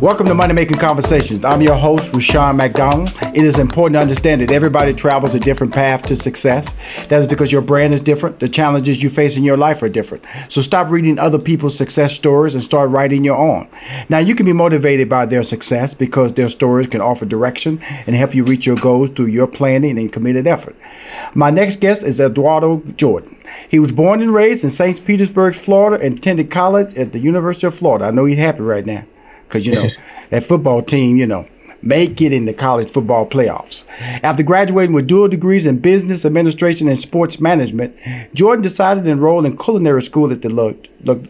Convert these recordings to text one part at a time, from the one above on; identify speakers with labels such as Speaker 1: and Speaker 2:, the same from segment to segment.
Speaker 1: Welcome to Money Making Conversations. I'm your host, Rushion McDonald. It is important to understand that everybody travels a different path to success. That is because your brand is different. The challenges you face in your life are different. So stop reading other people's success stories and start writing your own. Now, you can be motivated by their success because their stories can offer direction and help you reach your goals through your planning and committed effort. My next guest is Edouardo Jordan. He was born and raised in St. Petersburg, Florida, and attended college at the University of Florida. I know he's happy right now because you know that football team, you know, make it in the college football playoffs. After graduating with dual degrees in business administration and sports management, Jordan decided to enroll in culinary school at the Le, Le,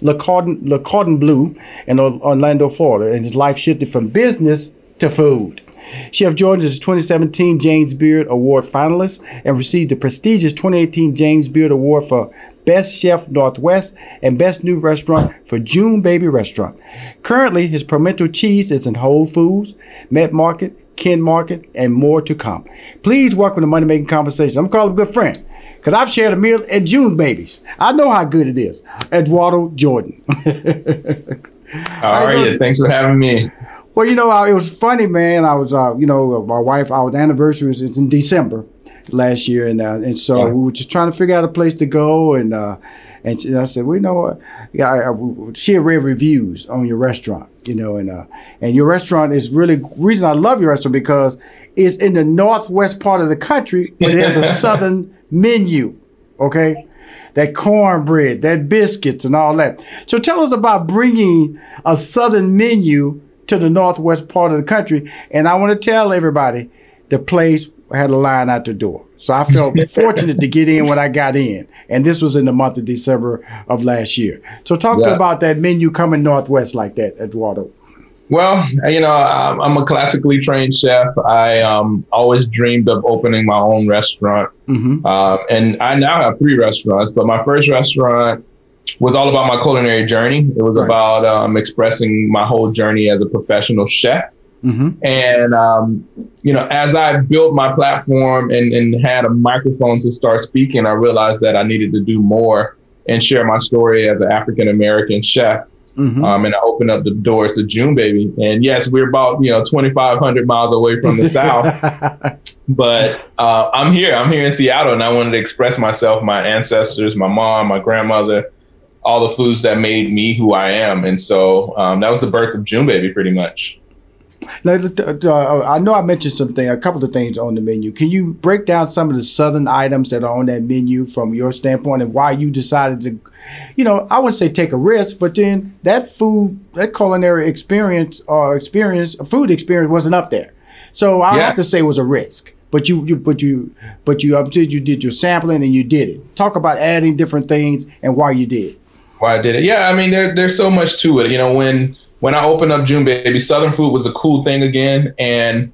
Speaker 1: Le, Cordon, Cordon Bleu in Orlando, Florida, and his life shifted from business to food. Chef Jordan is a 2017 James Beard Award finalist and received the prestigious 2018 James Beard Award for Best Chef Northwest, and Best New Restaurant for June Baby Restaurant. Currently, his pimento cheese is in Whole Foods, Met Market, Ken Market, and more to come. Please welcome to Money Making Conversation. I'm calling a good friend because I've shared a meal at June Baby's. I know how good it is. Edouardo Jordan.
Speaker 2: How are you? Thanks for having me.
Speaker 1: Well, you know, it was funny, man. I was, uh, you know, my wife, our anniversary was in December last year, and uh, and so yeah. we were just trying to figure out a place to go, and uh, and, she, and I said, well, you know what, yeah, I, I, she had read reviews on your restaurant, you know, and uh, and your restaurant is really reason I love your restaurant because it's in the northwest part of the country, but it has a southern menu, okay. That cornbread, that biscuits, and all that. So tell us about bringing a southern menu to the northwest part of the country. And I want to tell everybody the place had a line out the door. So I felt fortunate to get in when I got in. And this was in the month of December of last year. So talk yeah. to about that menu coming Northwest like that, Edouardo.
Speaker 2: Well, you know, I'm a classically trained chef. I um, always dreamed of opening my own restaurant. Mm-hmm. Uh, and I now have three restaurants, but my first restaurant was all about my culinary journey. It was right. about um, expressing my whole journey as a professional chef. Mm-hmm. And um, you know, as I built my platform and, and had a microphone to start speaking, I realized that I needed to do more and share my story as an African American chef. Mm-hmm. Um, and I opened up the doors to June Baby. And yes, we're about you know 2,500 miles away from the South, but uh, I'm here. I'm here in Seattle, and I wanted to express myself, my ancestors, my mom, my grandmother, all the foods that made me who I am. And so um, that was the birth of June Baby, pretty much.
Speaker 1: Now, uh, I know I mentioned something, a couple of things on the menu. Can you break down some of the southern items that are on that menu from your standpoint and why you decided to, you know, I would say take a risk, but then that food, that culinary experience or experience, food experience wasn't up there. So I yeah. have to say it was a risk. But you, you, but you, but you, you did your sampling and you did it. Talk about adding different things and why you did.
Speaker 2: Why I did it? Yeah, I mean, there, there's so much to it. You know, when when I opened up June Baby, Southern food was a cool thing again, and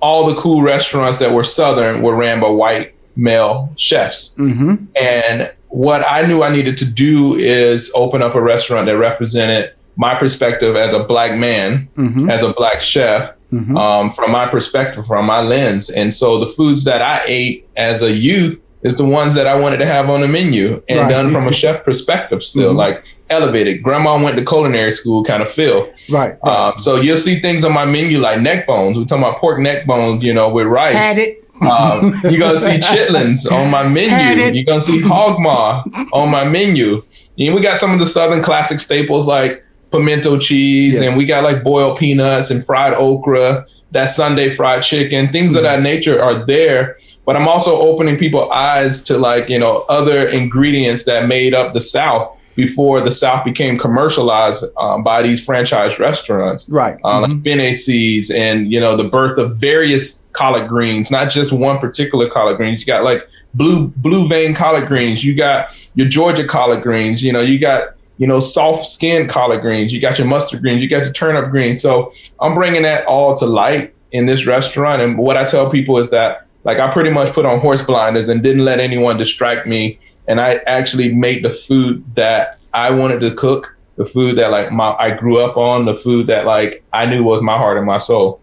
Speaker 2: all the cool restaurants that were Southern were ran by white male chefs. Mm-hmm. And what I knew I needed to do is open up a restaurant that represented my perspective as a black man, mm-hmm. as a black chef, mm-hmm. um, from my perspective, from my lens. And so the foods that I ate as a youth is the ones that I wanted to have on the menu and right. done from a chef perspective still. Mm-hmm. Like elevated. Grandma went to culinary school kind of feel.
Speaker 1: Right. right.
Speaker 2: Um, so you'll see things on my menu like neck bones. We're talking about pork neck bones, you know, with rice.
Speaker 1: Had it.
Speaker 2: um, you're gonna see chitlins on my menu. You're gonna see hog maw on my menu. And we got some of the southern classic staples like pimento cheese, yes. and we got like boiled peanuts and fried okra, that Sunday fried chicken, things mm-hmm. of that nature are there. But I'm also opening people's eyes to like you know other ingredients that made up the South before the South became commercialized um, by these franchise restaurants,
Speaker 1: right?
Speaker 2: Um, mm-hmm. Like Ben and you know the birth of various collard greens, not just one particular collard greens. You got like blue blue vein collard greens. You got your Georgia collard greens. You know, you got you know soft skinned collard greens. You got your mustard greens. You got your turnip greens. So I'm bringing that all to light in this restaurant. And what I tell people is that like I pretty much put on horse blinders and didn't let anyone distract me. And I actually made the food that I wanted to cook, the food that like my I grew up on, the food that like I knew was my heart and my soul.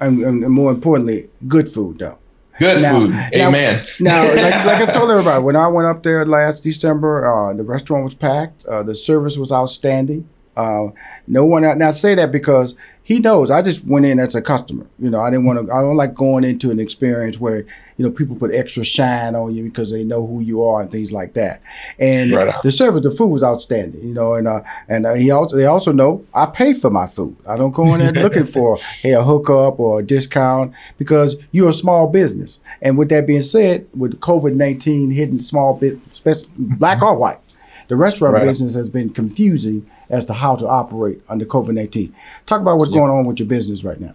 Speaker 1: And, and more importantly, good food though.
Speaker 2: Good now, food. Amen.
Speaker 1: Now, now like, like, I told everybody, when I went up there last December, uh, the restaurant was packed. Uh, the service was outstanding. Uh, no one. Now, I say that because he knows. I just went in as a customer. You know, I didn't want to. I don't like going into an experience where you know people put extra shine on you because they know who you are and things like that. And right the service, the food was outstanding. You know, and uh, and uh, he also they also know I pay for my food. I don't go in there looking for hey a hookup or a discount because you're a small business. And with that being said, with COVID nineteen hitting small bit, black or white, the restaurant right business has been confusing as to how to operate under COVID 19. Talk about what's yeah. going on with your business right now.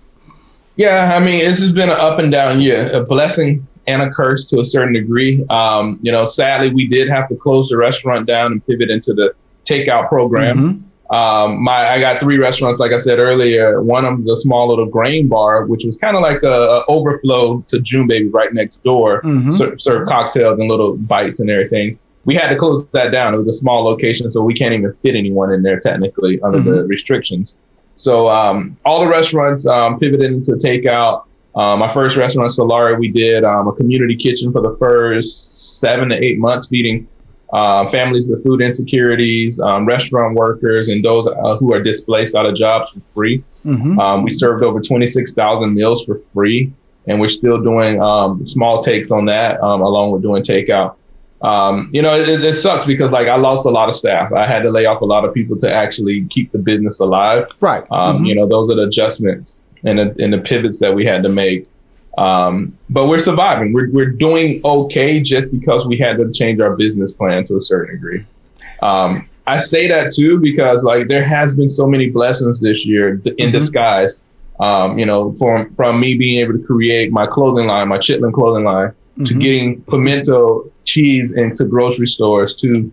Speaker 2: Yeah, I mean, this has been an up and down year, a blessing and a curse to a certain degree. Um, you know, sadly, we did have to close the restaurant down and pivot into the takeout program. Mm-hmm. Um, my I got three restaurants, like I said earlier. One of them is a small little grain bar, which was kind of like a, a, overflow to June Baby right next door. Mm-hmm. Serve, serve cocktails and little bites and everything we had to close that down. It was a small location, so we can't even fit anyone in there technically under mm-hmm. the restrictions. So um, all the restaurants um, pivoted into takeout. Um, my first restaurant, Salare, we did um, a community kitchen for the first seven to eight months, feeding uh, families with food insecurities, um, restaurant workers, and those uh, who are displaced out of jobs for free. Mm-hmm. we served over 26,000 meals for free, and we're still doing small takes on that, along with doing takeout um, you know, it, it, sucks because like I lost a lot of staff. I had to lay off a lot of people to actually keep the business alive.
Speaker 1: Right.
Speaker 2: Um, mm-hmm. You know, those are the adjustments and the, and the pivots that we had to make. Um, but we're surviving. We're, we're doing okay just because we had to change our business plan to a certain degree. Um, I say that too because like there has been so many blessings this year in mm-hmm. disguise. Um, you know, from from me being able to create my clothing line, my Chitlin clothing line, mm-hmm. to getting pimento cheese into grocery stores to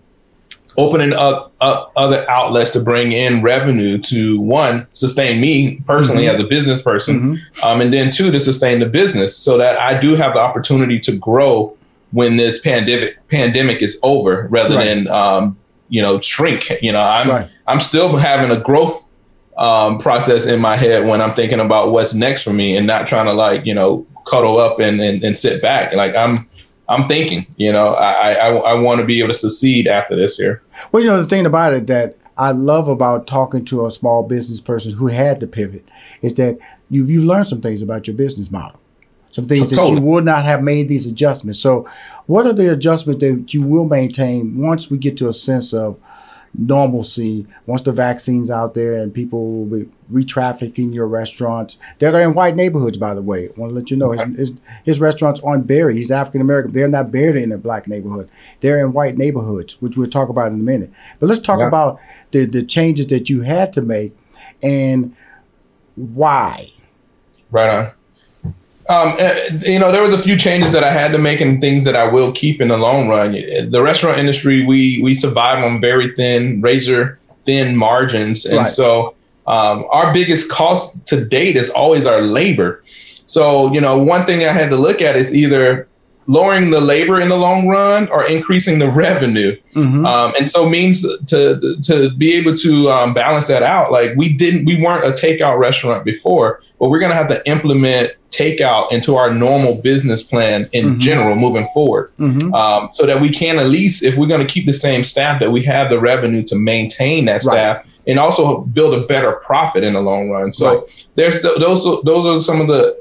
Speaker 2: opening up, up other outlets to bring in revenue to one sustain me personally mm-hmm. as a business person mm-hmm. um, and then two to sustain the business so that i do have the opportunity to grow when this pandemic pandemic is over rather right. than um, you know shrink you know i'm right. i'm still having a growth um, process in my head when i'm thinking about what's next for me and not trying to like you know cuddle up and, and, and sit back like i'm I'm thinking, you know, I, I, I want to be able to succeed after this year.
Speaker 1: Well, you know, the thing about it that I love about talking to a small business person who had to pivot is that you've, you've learned some things about your business model, some things totally. that you would not have made these adjustments. So, what are the adjustments that you will maintain once we get to a sense of normalcy once the vaccine's out there and people will be re-trafficking your restaurants that are in white neighborhoods by the way. I want to let you know his, his, his restaurants aren't buried. He's african american they're not buried in a black neighborhood. They're in white neighborhoods which we'll talk about in a minute. But let's talk yeah. about the, the changes that you had to make and why.
Speaker 2: Right on um, eh, you know, there was a few changes that I had to make and things that I will keep in the long run. The restaurant industry, we we survive on very thin, razor thin margins, and right. so um, our biggest cost to date is always our labor. So, you know, one thing I had to look at is either lowering the labor in the long run or increasing the revenue. Mm-hmm. Um, and so means to to be able to um, balance that out. Like we didn't, we weren't a takeout restaurant before, but we're going to have to implement takeout into our normal business plan in mm-hmm. general moving forward, mm-hmm. um, so that we can at least, if we're going to keep the same staff, that we have the revenue to maintain that staff. Right and also build a better profit in the long run. So right. there's the, those those are some of the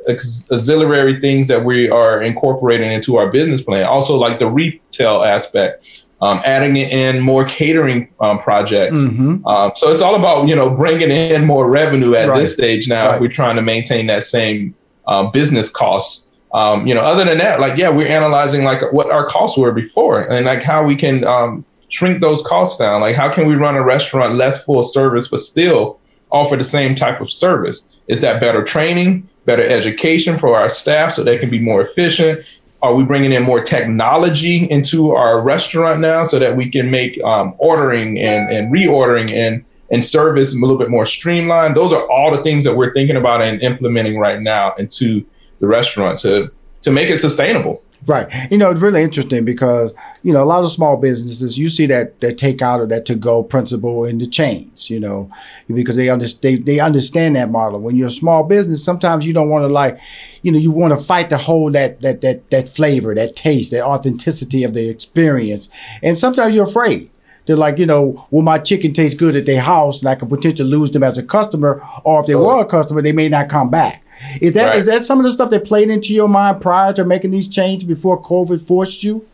Speaker 2: auxiliary things that we are incorporating into our business plan. Also, like the retail aspect. Um, adding in more catering um, projects. Mm-hmm. Um, so it's all about you know bringing in more revenue at right. this stage now. Right. If we're trying to maintain that same um, business costs. Um, you know, other than that, like yeah, we're analyzing like what our costs were before and like how we can um, shrink those costs down? Like, how can we run a restaurant less full service, but still offer the same type of service? Is that better training, better education for our staff so they can be more efficient? Are we bringing in more technology into our restaurant now so that we can make um, ordering and, and reordering and and service a little bit more streamlined. Those are all the things that we're thinking about and implementing right now into the restaurant to to make it sustainable.
Speaker 1: Right. You know, it's really interesting because, you know, a lot of small businesses, you see that that take out of that to go principle in the chains, you know, because they, under, they, they understand that model. When you're a small business, sometimes you don't want to like, you know, you want to fight to hold that, that, that, that flavor, that taste, that authenticity of the experience. And sometimes you're afraid. They're like, you know, will my chicken taste good at their house and I could potentially lose them as a customer, or if they were a customer, they may not come back. Is that right. is that some of the stuff that played into your mind prior to making these changes before COVID forced you?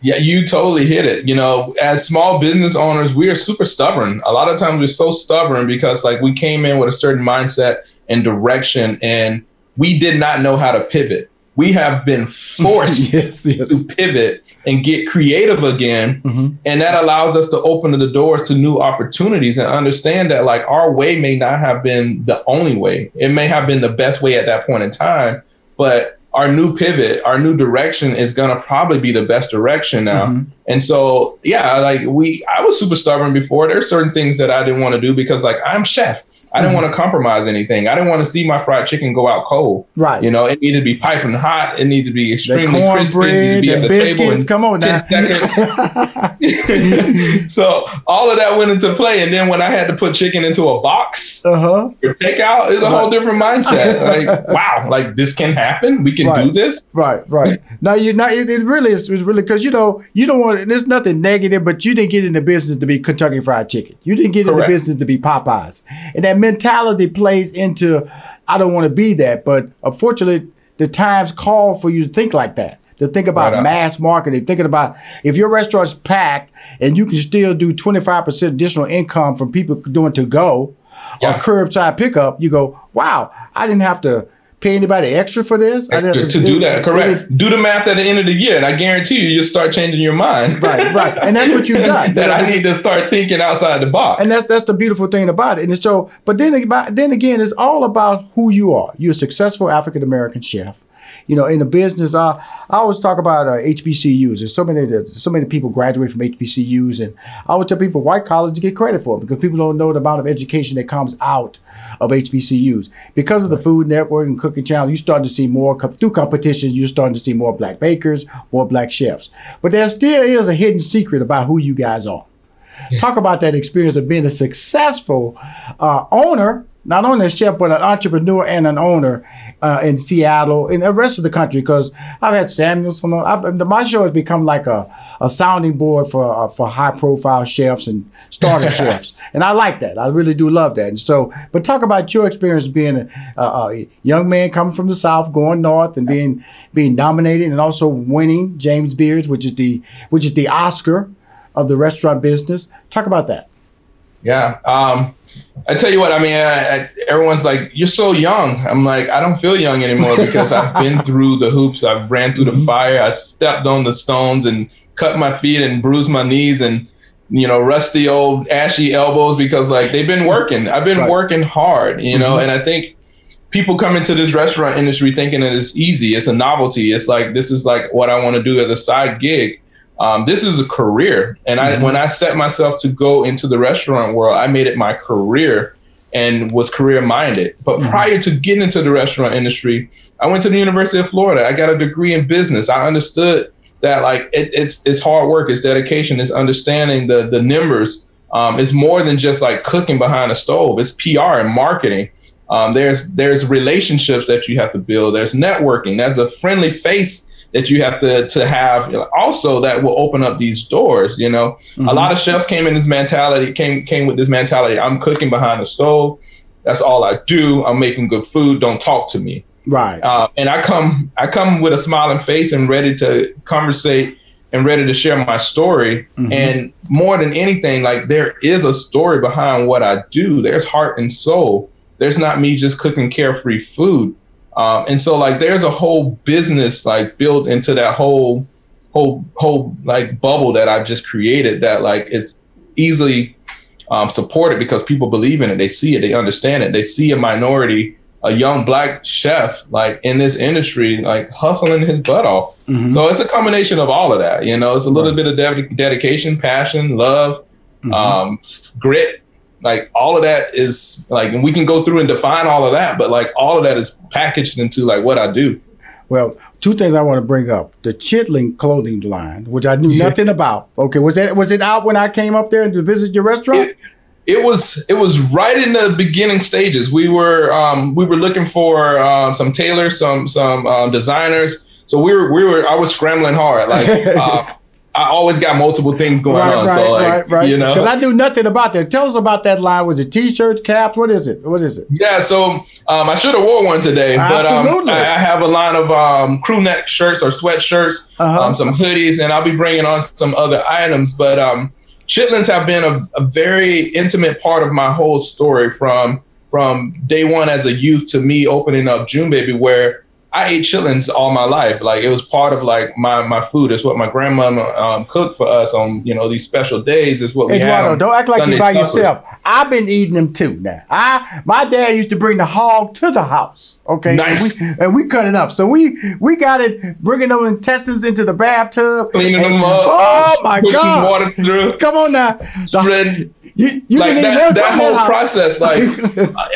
Speaker 2: Yeah, you totally hit it. You know, as small business owners, we are super stubborn. A lot of times we're so stubborn because like we came in with a certain mindset and direction and we did not know how to pivot. We have been forced yes, yes. to pivot and get creative again. Mm-hmm. And that allows us to open the doors to new opportunities and understand that like our way may not have been the only way. It may have been the best way at that point in time, but our new pivot, our new direction is going to probably be the best direction now. Mm-hmm. And so, yeah, like we, I was super stubborn before. There's certain things that I didn't want to do because like I'm chef. I didn't mm-hmm. want to compromise anything. I didn't want to see my fried chicken go out cold.
Speaker 1: Right.
Speaker 2: You know, it needed to be piping hot. It needed to be extremely the crispy. To be the biscuits.
Speaker 1: Come on now.
Speaker 2: so all of that went into play. And then when I had to put chicken into a box uh-huh. for takeout, is a whole different mindset. like, wow, like this can happen. We can
Speaker 1: right.
Speaker 2: do this.
Speaker 1: Right, right. now you now it, it really is really because you know you don't want there's nothing negative, but you didn't get in the business to be Kentucky Fried Chicken. You didn't get Correct. in the business to be Popeyes, and that mentality plays into I don't want to be that. But unfortunately, the times call for you to think like that. To think about right mass marketing, thinking about if your restaurant's packed and you can still do 25% additional income from people doing to go yeah. or curbside pickup, you go, wow, I didn't have to pay anybody extra for this?
Speaker 2: I to, to do that, correct. It, do the math at the end of the year, and I guarantee you, you'll start changing your mind.
Speaker 1: Right, right, and that's what you've done.
Speaker 2: that I need to start thinking outside the box.
Speaker 1: And that's that's the beautiful thing about it. And so, but then then again, it's all about who you are. You're a successful African American chef you know, in the business, I, I always talk about uh, HBCUs. There's so many, so many people graduate from HBCUs, and I always tell people white colleges to get credit for it because people don't know the amount of education that comes out of HBCUs. Because of the Food Network and Cooking Channel, you start to see more through competitions. You're starting to see more black bakers, more black chefs. But there still is a hidden secret about who you guys are. Yeah. Talk about that experience of being a successful uh, owner, not only a chef but an entrepreneur and an owner uh, in Seattle and the rest of the country because I've had Samuels on. I've, my show has become like a, a sounding board for uh, for high profile chefs and starter chefs, and I like that. I really do love that. And so, but talk about your experience being a, a, young man coming from the South, going north, and being being nominated and also winning James Beards, which is the which is the Oscar of the restaurant business. Talk about that.
Speaker 2: Yeah. Um, I tell you what, I mean, I, I, everyone's like, "You're so young." I'm like, I don't feel young anymore because I've been through the hoops. I've ran through the mm-hmm. fire. I stepped on the stones and cut my feet and bruised my knees and you know rusty old ashy elbows because like they've been working. I've been right. working hard, you know, mm-hmm. and I think people come into this restaurant industry thinking that it's easy. It's a novelty. It's like this is like what I want to do as a side gig um, this is a career. And I, mm-hmm. when I set myself to go into the restaurant world, I made it my career and was career minded. But mm-hmm. prior to getting into the restaurant industry, I went to the University of Florida. I got a degree in business. I understood that like it, it's it's hard work, it's dedication, it's understanding the the numbers. Um, it's more than just like cooking behind a stove. It's PR and marketing. Um, there's there's relationships that you have to build. There's networking. There's a friendly face that you have to to have also that will open up these doors you know? Mm-hmm. a lot of chefs came in this mentality came came with this mentality i'm cooking behind the stove. That's all i do. I'm making good food. Don't talk to me.
Speaker 1: Right.
Speaker 2: Uh, and i come i come with a smiling face and ready to conversate and ready to share my story. Mm-hmm. and more than anything like there is a story behind what i do. There's heart and soul. There's not me just cooking carefree food um, and so like there's a whole business like built into that whole whole whole like bubble that I've just created that like it's easily um, supported because people believe in it. They see it, they understand it. They see a minority, a young black chef like in this industry, like hustling his butt off. Mm-hmm. So it's a combination of all of that. You know, it's a little right. bit of de- dedication, passion, love, mm-hmm. um, grit, like all of that is like, and we can go through and define all of that, but like all of that is packaged into like what I do.
Speaker 1: Well, two things I want to bring up: the chitling clothing line, which I knew yeah. nothing about. Okay, was that was it out when I came up there to visit your restaurant?
Speaker 2: It, it was it was right in the beginning stages. We were um, we were looking for um, some tailors, some some um, designers. So we were we were I was scrambling hard. Like uh, I always got multiple things going
Speaker 1: right,
Speaker 2: on.
Speaker 1: Right,
Speaker 2: so like,
Speaker 1: right, right. You know, because I knew nothing about that. Tell us about that line. Was it t-shirts, caps? What is it? What is it?
Speaker 2: Yeah, so um, I should have wore one today, but um, I, I, have a line of um, crew neck shirts or sweatshirts, uh-huh. Um, some hoodies, and I'll be bringing on some other items. But um, chitlins have been a, a very intimate part of my whole story from from day one as a youth to me opening up June Baby, where I ate chitlins all my life. Like it was part of like my my food. It's what my grandmama um, cooked for us on you know these special days. Is what we Edouardo.
Speaker 1: Don't act like you're by yourself. I've been eating them too. Now, I my dad used to bring the hog to the house. Okay,
Speaker 2: nice.
Speaker 1: And we, and we cut it up. So we we got it bringing those intestines into the bathtub,
Speaker 2: cleaning and, them up.
Speaker 1: Oh my god!
Speaker 2: Water through.
Speaker 1: Come on now.
Speaker 2: The,
Speaker 1: you, you
Speaker 2: like that, that whole process, like,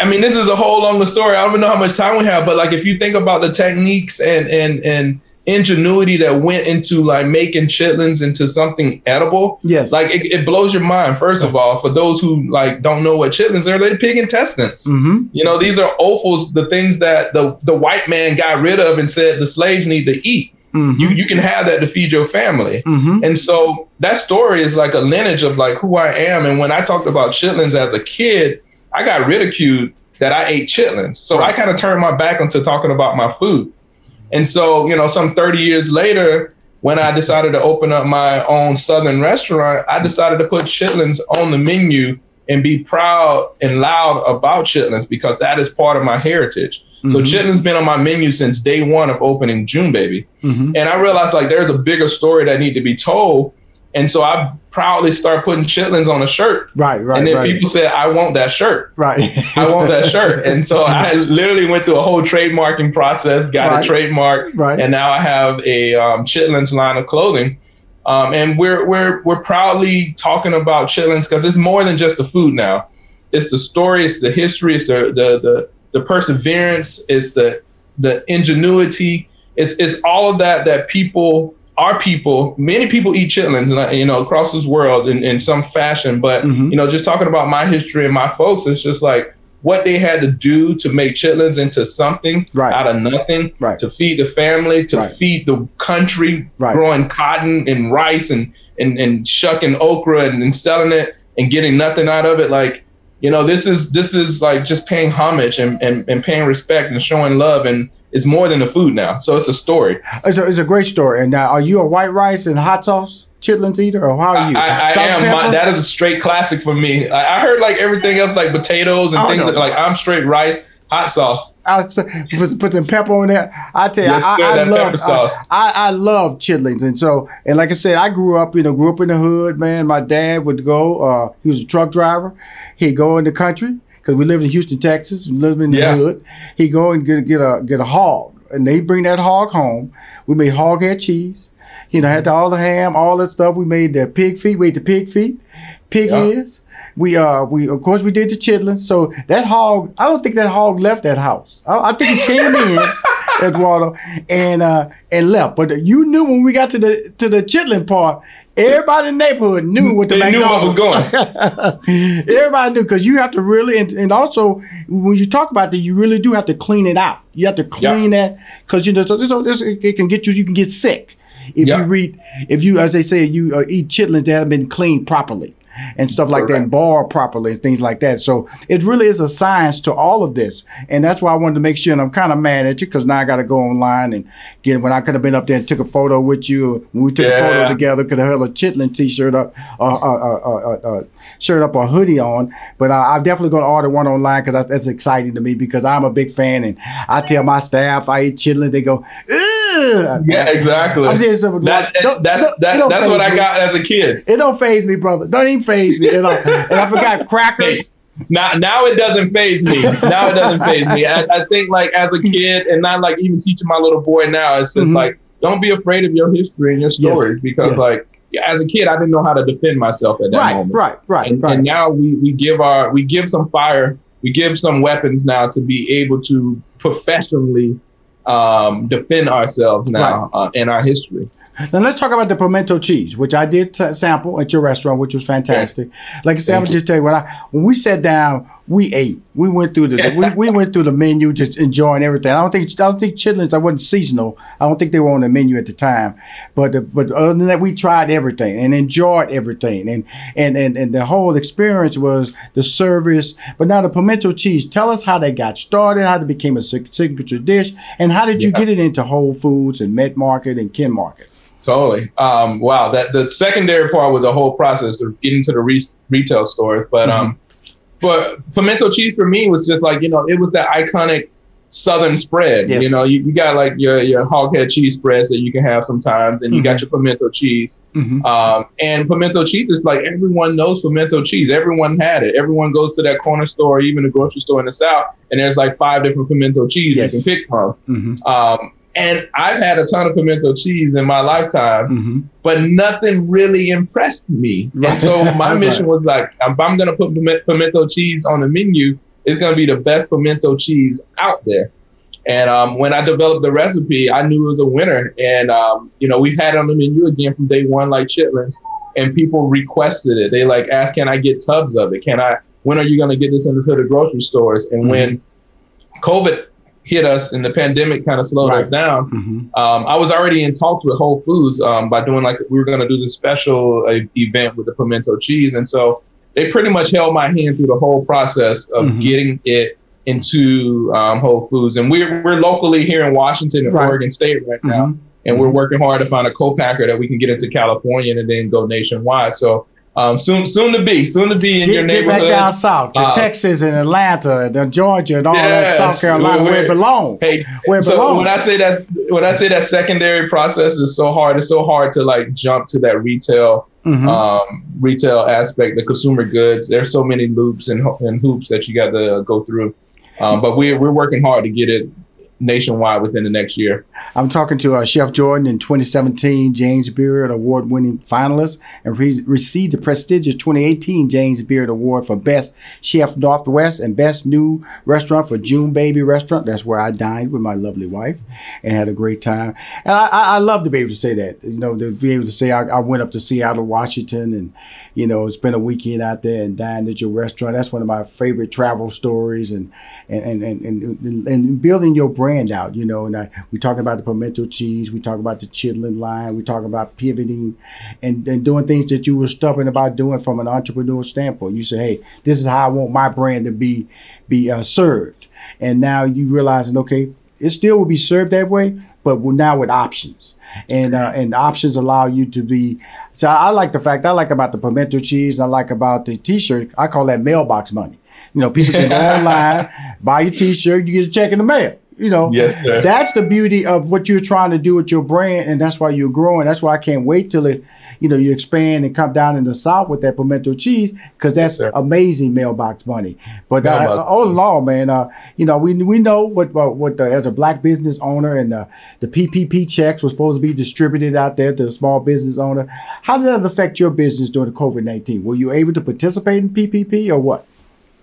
Speaker 2: I mean, this is a whole longer story. I don't even know how much time we have, but like, if you think about the techniques and and and ingenuity that went into like making chitlins into something edible,
Speaker 1: yes,
Speaker 2: like it, it blows your mind. First of all, for those who like don't know what chitlins are, they're pig intestines.
Speaker 1: Mm-hmm.
Speaker 2: You know, these are offals, the things that the the white man got rid of and said the slaves need to eat. Mm-hmm. You you can have that to feed your family.
Speaker 1: Mm-hmm.
Speaker 2: And so that story is like a lineage of like who I am. And when I talked about chitlins as a kid, I got ridiculed that I ate chitlins. So right. I kind of turned my back onto talking about my food. And so, you know, some 30 years later, when I decided to open up my own Southern restaurant, I decided to put chitlins on the menu and be proud and loud about chitlins because that is part of my heritage. Mm-hmm. So chitlin's been on my menu since day one of opening June Baby.
Speaker 1: Mm-hmm.
Speaker 2: And I realized like there's a bigger story that need to be told. And so I proudly start putting chitlins on a shirt.
Speaker 1: Right, right.
Speaker 2: And then
Speaker 1: right.
Speaker 2: people said, I want that shirt.
Speaker 1: Right.
Speaker 2: I want that shirt. And so I literally went through a whole trademarking process, got right. a trademark.
Speaker 1: Right.
Speaker 2: And now I have a um, chitlins line of clothing. Um, and we're we're we're proudly talking about chitlins because it's more than just the food now. It's the story, it's the history, it's the the the, the perseverance, it's the the ingenuity, it's it's all of that that people our people, many people eat chitlins, you know, across this world in, in some fashion. But
Speaker 1: mm-hmm.
Speaker 2: you know, just talking about my history and my folks, it's just like what they had to do to make chitlins into something
Speaker 1: right.
Speaker 2: out of nothing,
Speaker 1: right.
Speaker 2: to feed the family, to
Speaker 1: right.
Speaker 2: feed the country,
Speaker 1: right.
Speaker 2: growing cotton and rice and and, and shucking okra and, and selling it and getting nothing out of it. Like, you know, this is this is like just paying homage and, and, and paying respect and showing love and it's more than the food now. So it's a story.
Speaker 1: It's a, it's a great story. And now, are you a white rice and hot sauce chitlins eater, or how are you?
Speaker 2: I, I, I am. My, that is a straight classic for me. I, I, heard like everything else, like potatoes and oh, things. Like I'm straight rice, hot sauce.
Speaker 1: I put, put some pepper on there. I tell you,
Speaker 2: yes,
Speaker 1: I, I, love
Speaker 2: sauce.
Speaker 1: I, I, love chitlins, and so and like I said, I grew up, you know, grew up in the hood. Man, my dad would go. Uh, he was a truck driver. He'd go in the country because we lived in Houston, Texas. We lived in the
Speaker 2: yeah.
Speaker 1: hood. He'd go and get get a get a hog and they bring that hog home. We made hog head cheese. You know, had all the ham, all that stuff. We made the pig feet. We ate the pig feet, pig yeah. ears. We uh, we of course we did the chitlins. So that hog, I don't think that hog left that house. I, I think he came in. Edouardo, and uh, and left. But you knew when we got to the to the chitlin part, everybody in the neighborhood knew what the
Speaker 2: they knew what was going.
Speaker 1: everybody knew because you have to really, and, and, also when you talk about that, you really do have to clean it out. You have to clean yep. that because you know so, so this, it can get you. You can get sick if yep. you read if you as they say you uh, eat chitlins that haven't been cleaned properly and stuff like Correct. that, and boil properly and things like that. So it really is a science to all of this, and that's why I wanted to make sure. And I'm kind of mad at you because now I got to go online and get when I could have been up there and took a photo with you when we took yeah. a photo together. Could have held a chitlin t-shirt up, uh, uh, uh, shirt up, or hoodie on. But I'm definitely going to order one online because that's exciting to me because I'm a big fan, and I tell my staff I eat chitlin, they go.
Speaker 2: Yeah, exactly. I'm just, that, that, that, that, that's what me. I got as a kid.
Speaker 1: It don't phase me, brother. Don't even phase me. and I forgot crackers.
Speaker 2: Now, now it doesn't phase me. Now it doesn't phase me. I, I, think like as a kid, and not like even teaching my little boy now, it's just mm-hmm. like don't be afraid of your history and your stories yes. because yes. like as a kid, I didn't know how to defend myself at that
Speaker 1: right,
Speaker 2: moment.
Speaker 1: Right, right,
Speaker 2: and,
Speaker 1: right.
Speaker 2: And now we we give our we give some fire, we give some weapons now to be able to professionally um, defend ourselves now right. uh, in our history.
Speaker 1: Now let's talk about the pimento cheese, which I did t- sample at your restaurant, which was fantastic. Like I said, I'm just tell you when I when we sat down, we ate. We went through the we, we went through the menu, just enjoying everything. I don't think I don't think chitlins. I wasn't seasonal. I don't think they were on the menu at the time. But the, but other than that, we tried everything and enjoyed everything. And and and and the whole experience was the service. But now the pimento cheese. Tell us how they got started, how it became a signature dish, and how did you yeah. get it into Whole Foods and Met Market and Ken Market?
Speaker 2: Totally. Um, wow. That the secondary part was the whole process of getting to the re- retail stores. But mm-hmm. um, but pimento cheese for me was just like you know it was that iconic southern spread. Yes. You know, you, you got like your your hoghead cheese spreads that you can have sometimes, and you mm-hmm. got your pimento cheese. Mm-hmm. Um, and pimento cheese is like everyone knows pimento cheese. Everyone had it. Everyone goes to that corner store, even a grocery store in the south, and there's like five different pimento cheese yes. you can pick from. Mm-hmm. Um, and I've had a ton of pimento cheese in my lifetime, mm-hmm. but nothing really impressed me. Right. And so my mission was like, if I'm going to put pimento cheese on the menu, it's going to be the best pimento cheese out there. And um, when I developed the recipe, I knew it was a winner. And, um, you know, we've had it on the menu again from day one, like chitlins, and people requested it. They like asked, can I get tubs of it? Can I, when are you going to get this into the grocery stores? And mm-hmm. when COVID hit us and the pandemic kind of slowed right. us down, mm-hmm. um, I was already in talks with Whole Foods um, by doing like we were going to do this special uh, event with the pimento cheese, and so they pretty much held my hand through the whole process of mm-hmm. getting it into um, Whole Foods. And we're we're locally here in Washington and right. Oregon State right now, mm-hmm. and we're working hard to find a co-packer that we can get into California and then go nationwide. So um, soon, soon to be, soon to be in
Speaker 1: get,
Speaker 2: your neighborhood.
Speaker 1: Get back down south, to uh, Texas and Atlanta, and Georgia, and all yes, that South Carolina, where, where it belongs. Hey, where it
Speaker 2: so
Speaker 1: belongs.
Speaker 2: when I say that, when I say that secondary process is so hard, it's so hard to like jump to that retail, mm-hmm. um, retail aspect, the consumer goods. There's so many loops and, and hoops that you got to go through. Um, but we're we're working hard to get it nationwide within the next year.
Speaker 1: I'm talking to uh, Chef Jordan in 2017 James Beard Award winning finalist and re- received the prestigious 2018 James Beard Award for Best Chef Northwest and Best New Restaurant for June Baby Restaurant. That's where I dined with my lovely wife and had a great time. And I, I, I love to be able to say that, you know, to be able to say I, I went up to Seattle, Washington, and, you know, spent a weekend out there and dined at your restaurant. That's one of my favorite travel stories and, and, and, and, and, and building your brand brand out, you know. And I, we talk about the pimento cheese, we talk about the chitlin line, we talk about pivoting and, and doing things that you were stubborn about doing from an entrepreneurial standpoint. You say, hey, this is how I want my brand to be be uh, served. And now you realizing, okay, it still will be served that way, but now with options. And uh, and options allow you to be. So I like the fact I like about the pimento cheese. I like about the T-shirt. I call that mailbox money. You know, people can go online, buy your T-shirt, you get a check in the mail. You know,
Speaker 2: yes, sir.
Speaker 1: that's the beauty of what you're trying to do with your brand, and that's why you're growing. That's why I can't wait till it, you know, you expand and come down in the south with that pimento cheese because that's yes, amazing mailbox money. But uh, all along, man, uh, you know, we we know what what, what the, as a black business owner and uh, the PPP checks were supposed to be distributed out there to the small business owner. How did that affect your business during the COVID nineteen? Were you able to participate in PPP or what?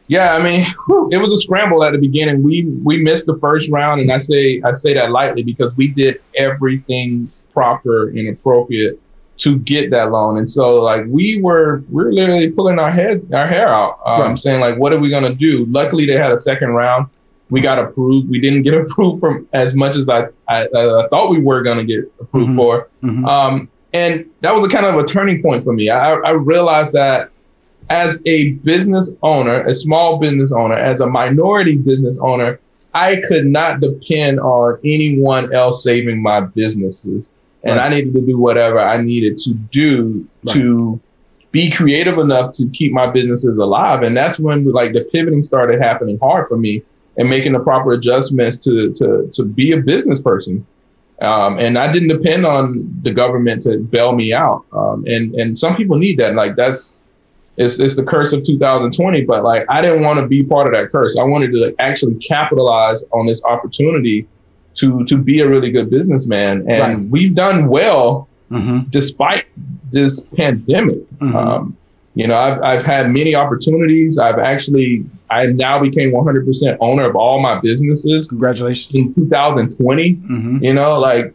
Speaker 2: Yeah, I mean, it was a scramble at the beginning. We we missed the first round, and I say I say that lightly because we did everything proper and appropriate to get that loan. And so like we were we are literally pulling our head our hair out, um, right. saying like, what are we gonna do? Luckily, they had a second round. We got approved. We didn't get approved from as much as I I, I thought we were gonna get approved mm-hmm. for. Mm-hmm. Um, and that was a kind of a turning point for me. I, I realized that as a business owner, a small business owner, as a minority business owner, I could not depend on anyone else saving my businesses. And right. I needed to do whatever I needed to do right. to be creative enough to keep my businesses alive. And that's when like the pivoting started happening hard for me and making the proper adjustments to to to be a business person. Um, and I didn't depend on the government to bail me out. Um, and and some people need that. Like that's it's it's the curse of 2020. But like I didn't want to be part of that curse. I wanted to actually capitalize on this opportunity to to be a really good businessman. And right. we've done well mm-hmm. despite this pandemic. Mm-hmm. Um, you know, I've, I've had many opportunities. I've actually, I now became 100% owner of all my businesses.
Speaker 1: Congratulations.
Speaker 2: In 2020. Mm-hmm. You know, like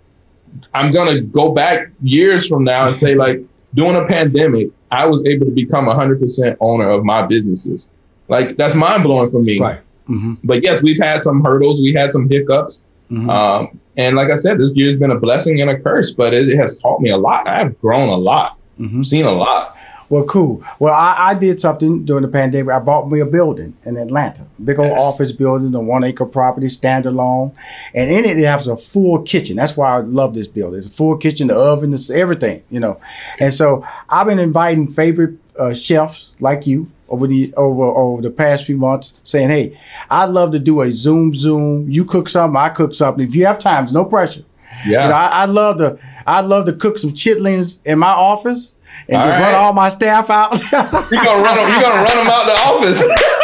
Speaker 2: I'm going to go back years from now and say, like, during a pandemic, I was able to become 100% owner of my businesses. Like, that's mind blowing for me.
Speaker 1: Right.
Speaker 2: Mm-hmm. But yes, we've had some hurdles, we had some hiccups. Mm-hmm. Um, and like I said, this year's been a blessing and a curse, but it, it has taught me a lot. I've grown a lot, mm-hmm. seen a lot.
Speaker 1: Well, cool. Well, I, I, did something during the pandemic. I bought me a building in Atlanta, big old yes. office building, a one acre property, standalone, and in it it has a full kitchen. That's why I love this building. It's a full kitchen, the oven, it's everything, you know. And so I've been inviting favorite uh, chefs like you over the over over the past few months, saying, "Hey, I'd love to do a Zoom Zoom. You cook something, I cook something. If you have time, no pressure.
Speaker 2: Yeah,
Speaker 1: you know, I, I love to I love to cook some chitlins in my office." And all just right. run all my staff out.
Speaker 2: you gonna run them? You gonna run them out the office?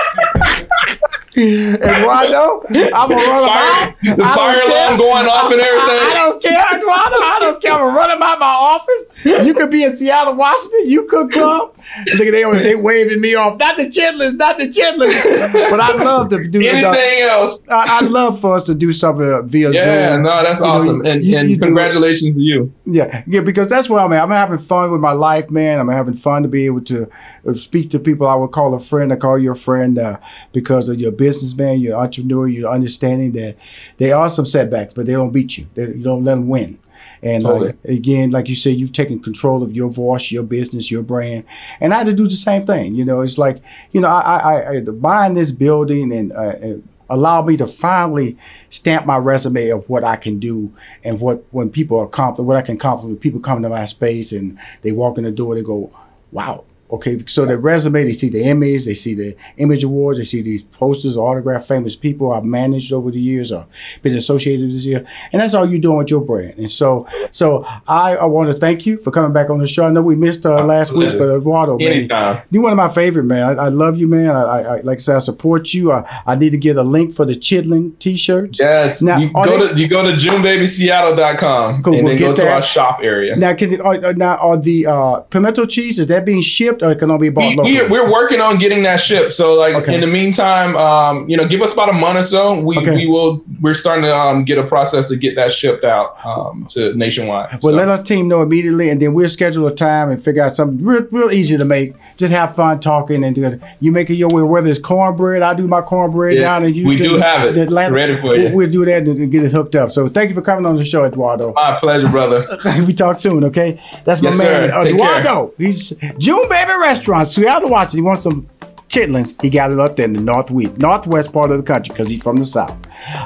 Speaker 1: Edouardo, I'm gonna run
Speaker 2: fire,
Speaker 1: him
Speaker 2: out. The fire alarm going off and everything. I,
Speaker 1: I, don't care, Edouardo. I don't care. I'm gonna run him out my office. You could be in Seattle, Washington. You could come. Look at they they waving me off. Not the chitlins, not the chitlins. But I love to do
Speaker 2: anything the, else.
Speaker 1: I, I, love for us to do something via
Speaker 2: yeah, Zoom. Yeah, no, that's you awesome. Know, and, you, and you congratulations to you.
Speaker 1: Yeah, yeah, because that's where I'm at. I'm having fun with my life, man. I'm having fun to be able to uh, speak to people I would call a friend. I call you a friend uh, because of your businessman, your entrepreneur, you're understanding that there are some setbacks, but they don't beat you. They, you don't let them win. And totally. again, like you said, you've taken control of your voice, your business, your brand. And I had to do the same thing. You know, it's like, you know, I, I, I buying this building and, uh, and allowed me to finally stamp my resume of what I can do and what when people accomplish what I can accomplish when people come to my space and they walk in the door, they go, Wow, Okay, so the resume, they see the image, they see the image awards, they see these posters, autograph famous people I've managed over the years or been associated this year, and that's all you're doing with your brand. And so, so I, I want to thank you for coming back on the show. I know we missed uh, last week, but Edouardo, man, you're one of my favorite, man. I, I love you, man. I, I, like I said, I support you. I, I need to get a link for the Chitlin T-shirts.
Speaker 2: Yes, now you go they, to you go to JuneBabySeattle.com cool, and we'll then go that. to our shop area.
Speaker 1: Now, can are, now are the uh, pimento cheese is that being shipped? Shipped or it can only be bought we,
Speaker 2: we, are working on getting that shipped. So like okay. in the meantime, um, you know, give us about a month or so. We, okay. we will we're starting to um, get a process to get that shipped out um, to nationwide.
Speaker 1: Well, so. let our team know immediately, and then we'll schedule a time and figure out something real, real easy to make. Just have fun talking and do it. You make it your way. Whether it's cornbread, I do my cornbread yeah, down in Houston.
Speaker 2: We do have it Atlanta. ready for you.
Speaker 1: We'll, we'll do that and get it hooked up. So thank you for coming on the show, Edouardo.
Speaker 2: My pleasure, brother.
Speaker 1: we talk soon, okay? That's my yes, man, sir. Edouardo. He's June Baby Restaurant, Seattle, Washington. He wants some chitlins. He got it up there in the northwest, northwest part of the country because he's from the south.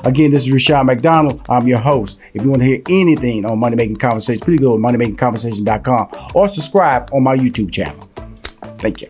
Speaker 1: Again, this is Rushion McDonald. I'm your host. If you want to hear anything on Money Making Conversations, please go to moneymakingconversation.com or subscribe on my YouTube channel. Thank you.